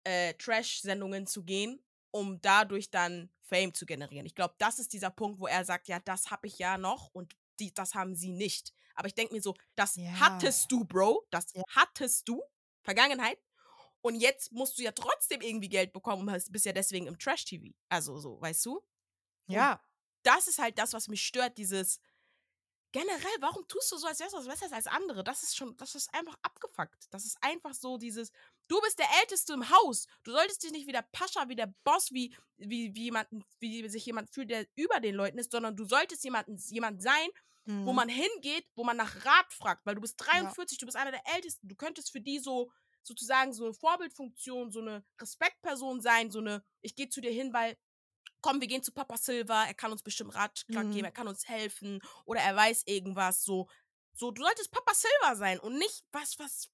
äh, Trash-Sendungen zu gehen, um dadurch dann Fame zu generieren. Ich glaube, das ist dieser Punkt, wo er sagt, ja, das habe ich ja noch und die, das haben sie nicht. Aber ich denke mir so, das Ja. hattest du, Bro, das Ja. hattest du, Vergangenheit. Und jetzt musst du ja trotzdem irgendwie Geld bekommen und bist ja deswegen im Trash-TV. Also so, weißt du? ja. Das ist halt das, was mich stört, dieses generell, warum tust du so, als wärst du was Besseres als andere? Das ist schon, das ist einfach abgefuckt. Das ist einfach so dieses, du bist der Älteste im Haus. Du solltest dich nicht wie der Pascha, wie der Boss, wie, wie, wie, jemanden, wie sich jemand fühlt, der über den Leuten ist, sondern du solltest jemanden, jemand sein, wo Mhm. man hingeht, wo man nach Rat fragt, weil du bist 43, du bist einer der Ältesten, du könntest für die so sozusagen so eine Vorbildfunktion, so eine Respektperson sein, so eine, ich gehe zu dir hin, weil komm, wir gehen zu Papa Silva, er kann uns bestimmt Ratschlag Mhm. geben, er kann uns helfen oder er weiß irgendwas, so. So, du solltest Papa Silva sein und nicht was, was,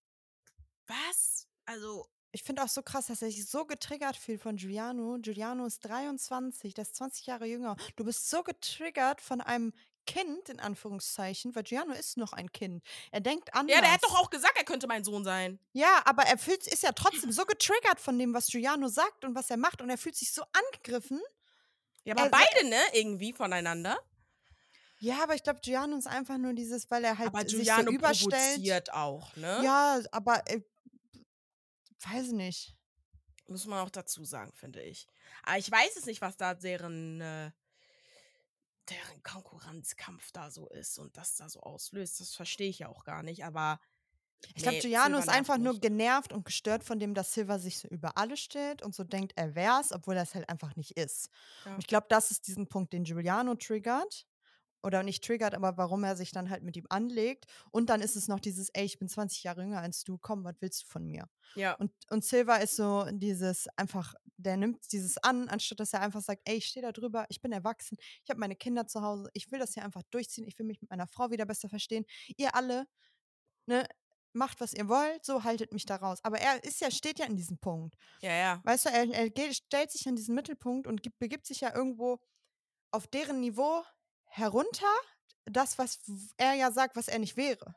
was? Also, Ich finde auch so krass, dass er sich so getriggert fühlt von Giuliano. Giuliano ist 23, der ist 20 Jahre jünger. Du bist so getriggert von einem Kind, in Anführungszeichen, weil Giuliano ist noch ein Kind. Er denkt anders. ja, der hat doch auch gesagt, er könnte mein Sohn sein. Ja, aber er fühlt, ist ja trotzdem so getriggert von dem, was Giuliano sagt und was er macht. Und er fühlt sich so angegriffen. Ja, aber Er- beide, ne, irgendwie voneinander. Ja, aber ich glaube, Giuliano ist einfach nur dieses, weil er halt Aber sich Giuliano so überstellt. auch, ne? Ja, aber äh, weiß nicht. Muss man auch dazu sagen, finde ich. Aber ich weiß es nicht, was da deren, äh, deren Konkurrenzkampf da so ist und das da so auslöst. Das verstehe ich ja auch gar nicht, aber. Ich glaube, nee, Giuliano ist einfach nur genervt und gestört von dem, dass Silva sich so über alles stellt und so denkt, er wär's, obwohl er es halt einfach nicht ist. Ja. Und ich glaube, das ist diesen Punkt, den Giuliano triggert. Oder nicht triggert, aber warum er sich dann halt mit ihm anlegt. Und dann ist es noch dieses, ey, ich bin 20 Jahre jünger als du, komm, was willst du von mir? Ja. Und, und Silva ist so dieses einfach, der nimmt dieses an, anstatt dass er einfach sagt, ey, ich stehe da drüber, ich bin erwachsen, ich habe meine Kinder zu Hause, ich will das hier einfach durchziehen, ich will mich mit meiner Frau wieder besser verstehen. Ihr alle, ne, macht, was ihr wollt, so haltet mich da raus. Aber er ist ja, steht ja in diesem Punkt. Ja, ja. Weißt du, er, er geht, stellt sich an diesen Mittelpunkt und gibt, begibt sich ja irgendwo auf deren Niveau herunter, das, was er ja sagt, was er nicht wäre.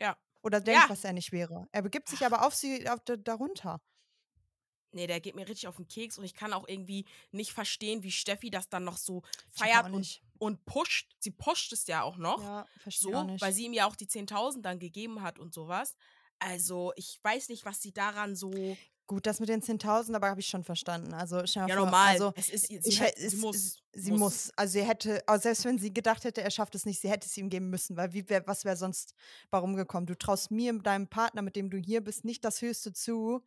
Ja. Oder denkt, Ja. was er nicht wäre. Er begibt sich aber auf sie, auf, da- darunter. Nee, der geht mir richtig auf den Keks und ich kann auch irgendwie nicht verstehen, wie Steffi das dann noch so feiert und. Und pusht. Sie pusht es ja auch noch. Ja, so, weil sie ihm ja auch die 10.000 dann gegeben hat und sowas. Also, ich weiß nicht, was sie daran so. Gut, das mit den 10.000, aber habe ich schon verstanden. Also, Ja, vor, normal. Also, es ist, sie, ich, hat- es, sie muss. sie muss. Also, sie hätte, also selbst wenn sie gedacht hätte, er schafft es nicht, sie hätte es ihm geben müssen, weil wie wär, was wäre sonst warum gekommen? Du traust mir, deinem Partner, mit dem du hier bist, nicht das Höchste zu.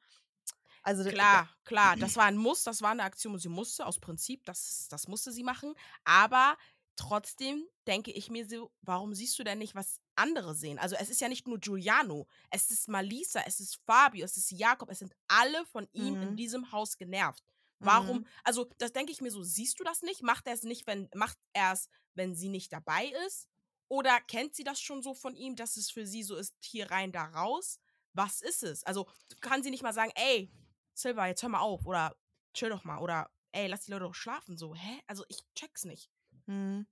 Also, Klar, klar. Das war ein Muss, das war eine Aktion und sie musste aus Prinzip, das, das musste sie machen. Aber trotzdem denke ich mir so, warum siehst du denn nicht, was andere sehen? Also es ist ja nicht nur Giuliano, es ist Malisa, es ist Fabio, es ist Jakob, es sind alle von ihm in Mhm. diesem Haus genervt. Warum? Mhm. Also das denke ich mir so, siehst du das nicht? Macht er es nicht, wenn macht er es, wenn sie nicht dabei ist? Oder kennt sie das schon so von ihm, dass es für sie so ist, hier rein, da raus? Was ist es? Also kann sie nicht mal sagen, ey, Silva, jetzt hör mal auf oder chill doch mal oder ey, lass die Leute doch schlafen so. Hä? Also ich check's nicht. Mhm.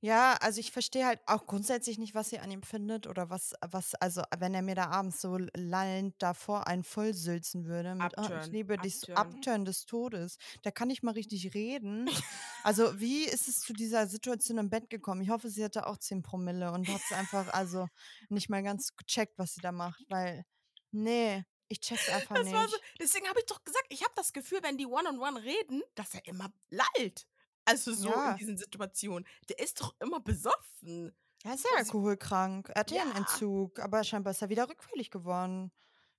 Ja, also ich verstehe halt auch grundsätzlich nicht, was sie an ihm findet oder was, was, also wenn er mir da abends so lallend davor einen vollsülzen würde mit, oh, ich Upturn, liebe dich, so upturn. Upturn des Todes, da kann ich mal richtig reden. Also wie ist es zu dieser Situation im Bett gekommen? Ich hoffe, sie hatte auch 10 Promille und hat es einfach also nicht mal ganz gecheckt, was sie da macht, weil, nee, ich check's einfach Das nicht. war so, deswegen habe ich doch gesagt, ich habe das Gefühl, wenn die One-on-One reden, dass er immer lallt. Also so Ja. in diesen Situationen. Der ist doch immer besoffen. Er ist ja Und sie- alkoholkrank, er hatte ja einen. Entzug, aber scheinbar ist er wieder rückfällig geworden.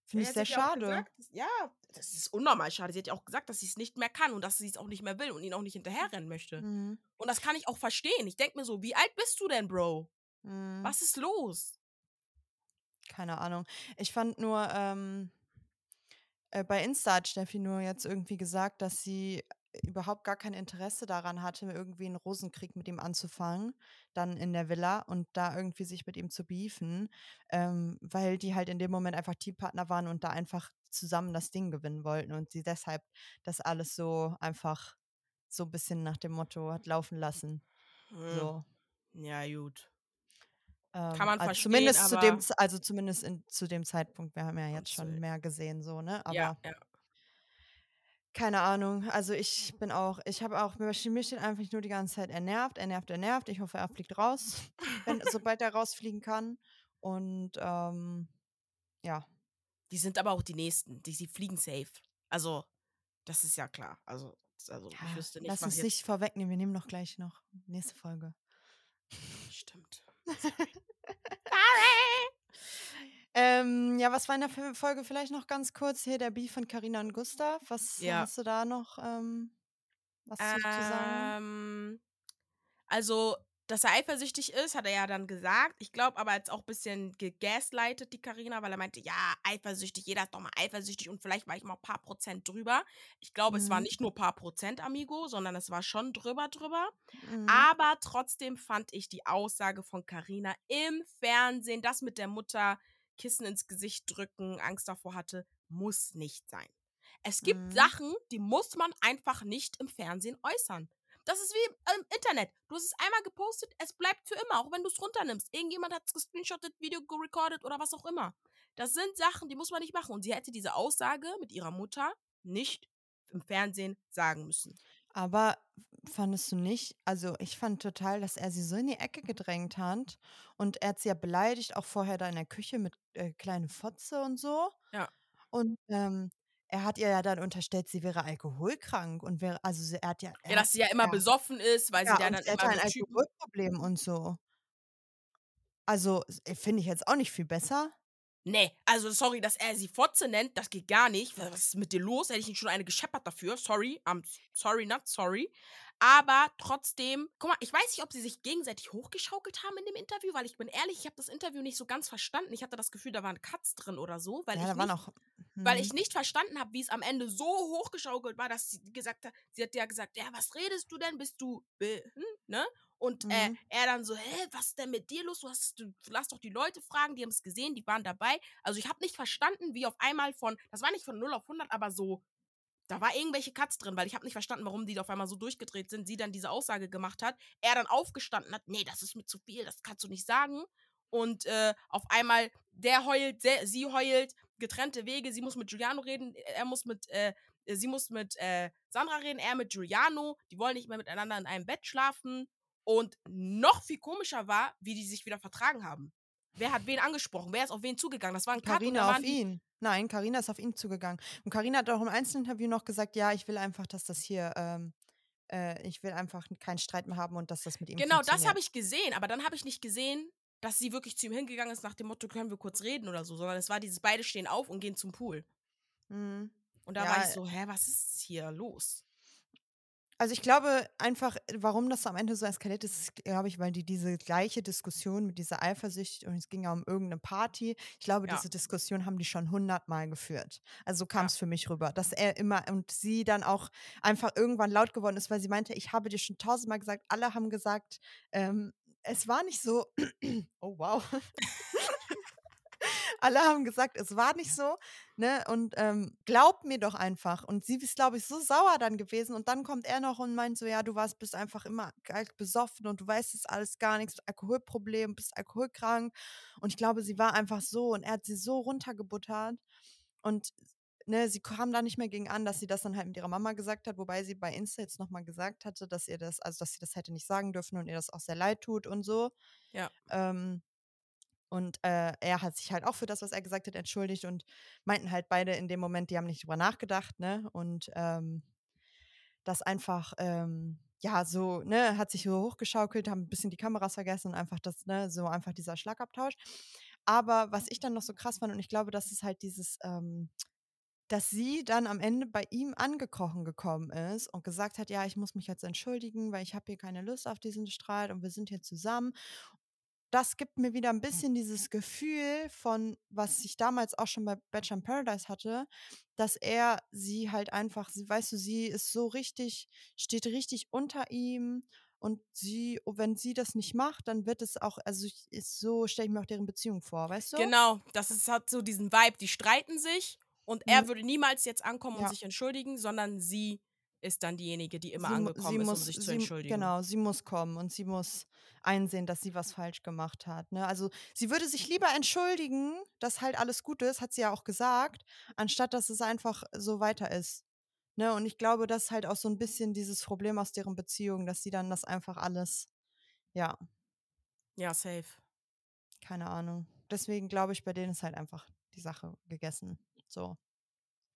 Finde Ja, ich sehr hat ja schade. Gesagt, ja, das ist unnormal schade. Sie hat ja auch gesagt, dass sie es nicht mehr kann und dass sie es auch nicht mehr will und ihn auch nicht hinterherrennen möchte. Mhm. Und das kann ich auch verstehen. Ich denke mir so, wie alt bist du denn, Bro? Mhm. Was ist los? Keine Ahnung. Ich fand nur, ähm, äh, bei Insta hat Steffi nur jetzt irgendwie gesagt, dass sie überhaupt gar kein Interesse daran hatte, irgendwie einen Rosenkrieg mit ihm anzufangen, dann in der Villa und da irgendwie sich mit ihm zu beefen, ähm, weil die halt in dem Moment einfach Teampartner waren und da einfach zusammen das Ding gewinnen wollten und sie deshalb das alles so einfach so ein bisschen nach dem Motto hat laufen lassen. Hm, So. Ja, gut. Ähm, man also verstehen, zumindest zu dem, also zumindest in, zu dem Zeitpunkt. Wir haben ja jetzt schon mehr gesehen, so ne. Aber ja, ja. Keine Ahnung. Also ich bin auch, ich habe auch mir steht einfach nur die ganze Zeit, er nervt, er nervt, er nervt. Ich hoffe, er fliegt raus, wenn, sobald er rausfliegen kann. Und ähm, ja, Die sind aber auch die Nächsten. Die, die fliegen safe. Also, das ist ja klar. Also, also ich ja wüsste nicht, lass uns nicht vorwegnehmen. Wir nehmen noch gleich noch nächste Folge. Stimmt. Ähm, ja, was war in der Folge vielleicht noch ganz kurz hier der Beef von Carina und Gustav? Was Ja. hast du da noch ähm, was zu, zu sagen? Ähm, also, dass er eifersüchtig ist, hat er ja dann gesagt. Ich glaube aber jetzt auch ein bisschen gegaslightet, die Karina, weil er meinte, ja, eifersüchtig, jeder ist doch mal eifersüchtig und vielleicht war ich mal ein paar Prozent drüber. Ich glaube, mhm. es war mhm. nicht nur ein paar Prozent, Amigo, sondern es war schon drüber drüber. Mhm. Aber trotzdem fand ich die Aussage von Karina im Fernsehen, das mit der Mutter Kissen ins Gesicht drücken, Angst davor hatte, muss nicht sein. Es gibt mhm. Sachen, die muss man einfach nicht im Fernsehen äußern. Das ist wie im Internet. Du hast es einmal gepostet, es bleibt für immer, auch wenn du es runternimmst. Irgendjemand hat es gescreenshottet, Video gerecordet oder was auch immer. Das sind Sachen, die muss man nicht machen. Und sie hätte diese Aussage mit ihrer Mutter nicht im Fernsehen sagen müssen. Aber fandest du nicht? Also, ich fand total, dass er sie so in die Ecke gedrängt hat und er hat sie ja beleidigt, auch vorher da in der Küche mit äh, kleine Fotze und so. Ja. Und ähm, er hat ihr ja dann unterstellt, sie wäre alkoholkrank und wäre, also er hat ja. Ja, dass sie ja immer ja, besoffen ist, weil ja, sie dann, dann sie immer ein Alkoholproblem und so. Also, finde ich jetzt auch nicht viel besser. Nee, also sorry, dass er sie Fotze nennt, das geht gar nicht. Was ist mit dir los? Hätte ich nicht schon eine gescheppert dafür. Sorry, I'm sorry, not sorry. Aber trotzdem, guck mal, ich weiß nicht, ob sie sich gegenseitig hochgeschaukelt haben in dem Interview, weil ich bin ehrlich, ich habe das Interview nicht so ganz verstanden. Ich hatte das Gefühl, da waren Cuts drin oder so, weil, ja, ich, nicht, hm. weil ich nicht verstanden habe, wie es am Ende so hochgeschaukelt war, dass sie gesagt hat, sie hat ja gesagt, ja, was redest du denn? Bist du, hm, ne? Und äh, mhm. äh, er dann so, hä, was ist denn mit dir los? Du, hast, du lass doch die Leute fragen, die haben es gesehen, die waren dabei. Also ich habe nicht verstanden, wie auf einmal von, das war nicht von 0 auf 100, aber so, da war irgendwelche Cuts drin, weil ich habe nicht verstanden, warum die auf einmal so durchgedreht sind. Sie dann diese Aussage gemacht hat, er dann aufgestanden hat, nee, das ist mir zu viel, das kannst du nicht sagen. Und äh, auf einmal, der heult, der, sie heult, getrennte Wege, sie muss mit Giuliano reden, er muss mit, äh, sie muss mit äh, Sandra reden, er mit Giuliano, die wollen nicht mehr miteinander in einem Bett schlafen. Und noch viel komischer war, wie die sich wieder vertragen haben. Wer hat wen angesprochen? Wer ist auf wen zugegangen? Das war ein Karina auf ihn. Nein, Karina ist auf ihn zugegangen. Und Karina hat auch im Einzelinterview noch gesagt, ja, ich will einfach, dass das hier, ähm, äh, ich will einfach keinen Streit mehr haben und dass das mit ihm Genau, das habe ich gesehen, aber dann habe ich nicht gesehen, dass sie wirklich zu ihm hingegangen ist nach dem Motto, können wir kurz reden oder so, sondern es war dieses, beide stehen auf und gehen zum Pool. Mhm. Und da ja, war ich so, hä, was ist hier los? Also ich glaube einfach, warum das am Ende so eskaliert ist, ist, glaube ich, weil die diese gleiche Diskussion mit dieser Eifersucht und es ging ja um irgendeine Party. Ich glaube, ja. diese Diskussion haben die schon hundertmal geführt. Also so kam es ja. für mich rüber, dass er immer und sie dann auch einfach irgendwann laut geworden ist, weil sie meinte, ich habe dir schon tausendmal gesagt, alle haben gesagt, ähm, es war nicht so. oh wow. Alle haben gesagt, es war nicht so, ne? Und ähm, glaub mir doch einfach. Und sie ist, glaube ich, so sauer dann gewesen. Und dann kommt er noch und meint so, ja, du warst, bist einfach immer besoffen und du weißt es alles gar nichts, Alkoholproblem, bist alkoholkrank. Und ich glaube, sie war einfach so und er hat sie so runtergebuttert. Und Ne, sie kam da nicht mehr gegen an, dass sie das dann halt mit ihrer Mama gesagt hat, wobei sie bei Insta jetzt nochmal gesagt hatte, dass ihr das, also dass sie das hätte nicht sagen dürfen und ihr das auch sehr leid tut und so. Ja. Ähm, und äh, er hat sich halt auch für das, was er gesagt hat, entschuldigt und meinten halt beide in dem Moment, die haben nicht drüber nachgedacht, ne? Und ähm, das einfach, ähm, ja, so, ne, hat sich so hochgeschaukelt, haben ein bisschen die Kameras vergessen und einfach das, ne, so einfach dieser Schlagabtausch. Aber was ich dann noch so krass fand, und ich glaube, das ist halt dieses, ähm, dass sie dann am Ende bei ihm angekrochen gekommen ist und gesagt hat, ja, ich muss mich jetzt entschuldigen, weil ich habe hier keine Lust auf diesen Streit und wir sind hier zusammen das gibt mir wieder ein hm. bisschen dieses Gefühl von, was ich damals auch schon bei Bachelor in Paradise hatte, dass er sie halt einfach, weißt du, sie ist so richtig, steht richtig unter ihm und sie, wenn sie das nicht macht, dann wird es auch, also ist so stelle ich mir auch deren Beziehung vor, weißt du? Genau, das ist, hat so diesen Vibe, die streiten sich und er mhm. würde niemals jetzt ankommen und sich entschuldigen, sondern sie ist dann diejenige, die immer sie, angekommen sie ist, muss, um sich zu sie, entschuldigen. Genau, sie muss kommen und sie muss einsehen, dass sie was falsch gemacht hat. Ne? Also sie würde sich lieber entschuldigen, dass halt alles gut ist, hat sie ja auch gesagt, anstatt dass es einfach so weiter ist. Ne? Und ich glaube, das ist halt auch so ein bisschen dieses Problem aus deren Beziehung, dass sie dann das einfach alles, ja. Ja, safe. Keine Ahnung. Deswegen glaube ich, bei denen ist halt einfach die Sache gegessen. So.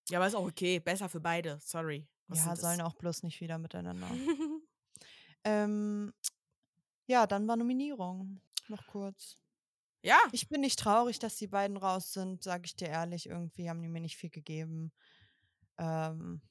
Ja, aber ist auch okay. Besser für beide. Sorry. Was ja, sollen auch bloß nicht wieder miteinander. ähm, ja, dann war Nominierung. Noch kurz. Ja. Ich bin nicht traurig, dass die beiden raus sind, sage ich dir ehrlich. Irgendwie haben die mir nicht viel gegeben. Ähm,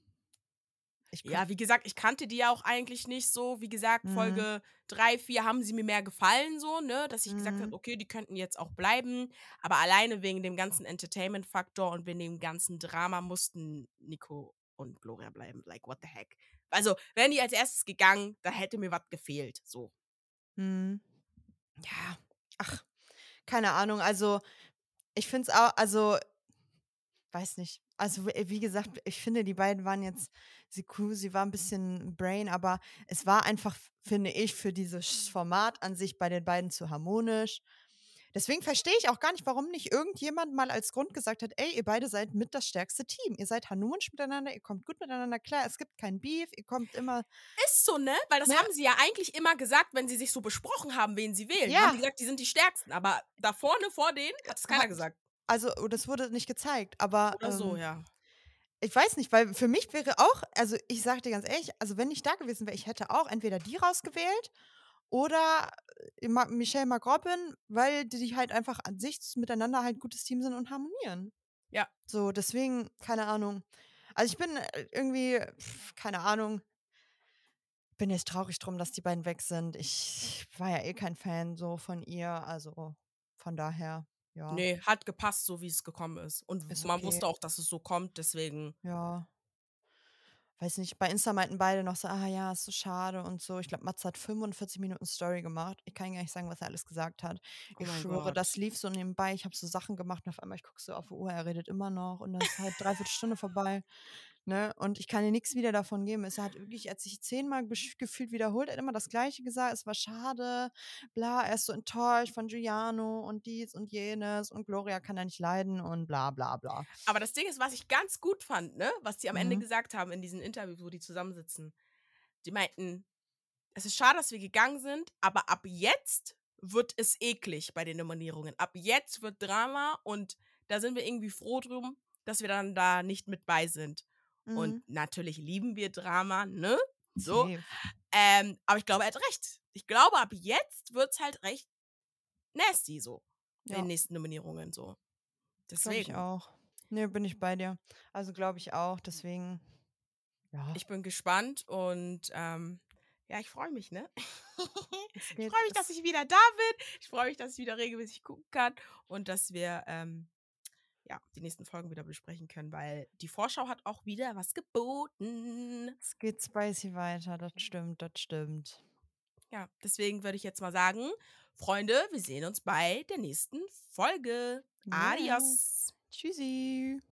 Ich Ja, wie gesagt, ich kannte die ja auch eigentlich nicht so. Wie gesagt, Mhm. Folge 3, 4 haben sie mir mehr gefallen, so, ne? Dass ich gesagt Mhm. habe, okay, die könnten jetzt auch bleiben. Aber alleine wegen dem ganzen Entertainment-Faktor und wegen dem ganzen Drama mussten Nico und Gloria bleiben. Like, what the heck? Also, wären die als erstes gegangen, da hätte mir was gefehlt. So. Mhm. Ja, ach, keine Ahnung. Also, ich finde es auch, also, weiß nicht. Also, wie gesagt, ich finde, die beiden waren jetzt, sie cool, sie war ein bisschen Brain, aber es war einfach, finde ich, für dieses Format an sich bei den beiden zu harmonisch. Deswegen verstehe ich auch gar nicht, warum nicht irgendjemand mal als Grund gesagt hat, ey, ihr beide seid mit das stärkste Team. Ihr seid harmonisch miteinander, ihr kommt gut miteinander klar, es gibt kein Beef, ihr kommt immer. Ist so, ne? Weil das Ja. haben sie ja eigentlich immer gesagt, wenn sie sich so besprochen haben, wen sie wählen. Die Ja. haben gesagt, die sind die Stärksten. Aber da vorne, vor denen, hat es keiner Hat- gesagt. Also, oh, das wurde nicht gezeigt, aber. Oder so, ähm, ja. Ich weiß nicht, weil für mich wäre auch, also ich sage dir ganz ehrlich, also wenn ich da gewesen wäre, ich hätte auch entweder die rausgewählt oder äh, Michelle McRobin, weil die halt einfach an sich miteinander halt ein gutes Team sind und harmonieren. Ja. So, deswegen, keine Ahnung. Also ich bin äh, irgendwie, keine Ahnung, bin jetzt traurig drum, dass die beiden weg sind. Ich war ja eh kein Fan so von ihr, also von daher, ja. Nee, hat gepasst, so wie es gekommen ist. Und Ist man okay. wusste auch, dass es so kommt, deswegen. Ja. Weiß nicht, bei Insta meinten beide noch so, ah ja, ist so schade und so. Ich glaube, Mats hat 45 Minuten Story gemacht. Ich kann gar nicht sagen, was er alles gesagt hat. Oh ich schwöre, Gott. das lief so nebenbei. Ich habe so Sachen gemacht und auf einmal, ich gucke so auf die Uhr, er redet immer noch und dann ist halt dreiviertel Stunde vorbei. Ne? Und ich kann dir nichts wieder davon geben. Es hat wirklich, er hat sich zehnmal gefühlt wiederholt, er hat immer das Gleiche gesagt. Es war schade, bla, er ist so enttäuscht von Giuliano und dies und jenes und Gloria kann er nicht leiden und bla bla bla. Aber das Ding ist, was ich ganz gut fand, ne, was die am Ende Mhm. gesagt haben in diesen Interviews, wo die zusammensitzen. Die meinten, es ist schade, dass wir gegangen sind, aber ab jetzt wird es eklig bei den Nominierungen. Ab jetzt wird Drama und da sind wir irgendwie froh drum, dass wir dann da nicht mit bei sind. Mhm. Und natürlich lieben wir Drama, ne? So. Safe. Ähm, aber ich glaube, er hat recht. Ich glaube, ab jetzt wird es halt recht nasty so. In Ja. den nächsten Nominierungen so. Glaube Deswegen. ich auch. Nee, bin ich bei dir. Also glaube ich auch, deswegen. Ja, Ich bin gespannt und ähm, ja, ich freue mich, ne? ich freue mich, dass ich wieder da bin. Ich freue mich, dass ich wieder regelmäßig gucken kann und dass wir ähm, ja, die nächsten Folgen wieder besprechen können, weil die Vorschau hat auch wieder was geboten. Es geht spicy weiter, das stimmt, das stimmt. Ja, deswegen würde ich jetzt mal sagen, Freunde, wir sehen uns bei der nächsten Folge. Ja. Adios. Tschüssi.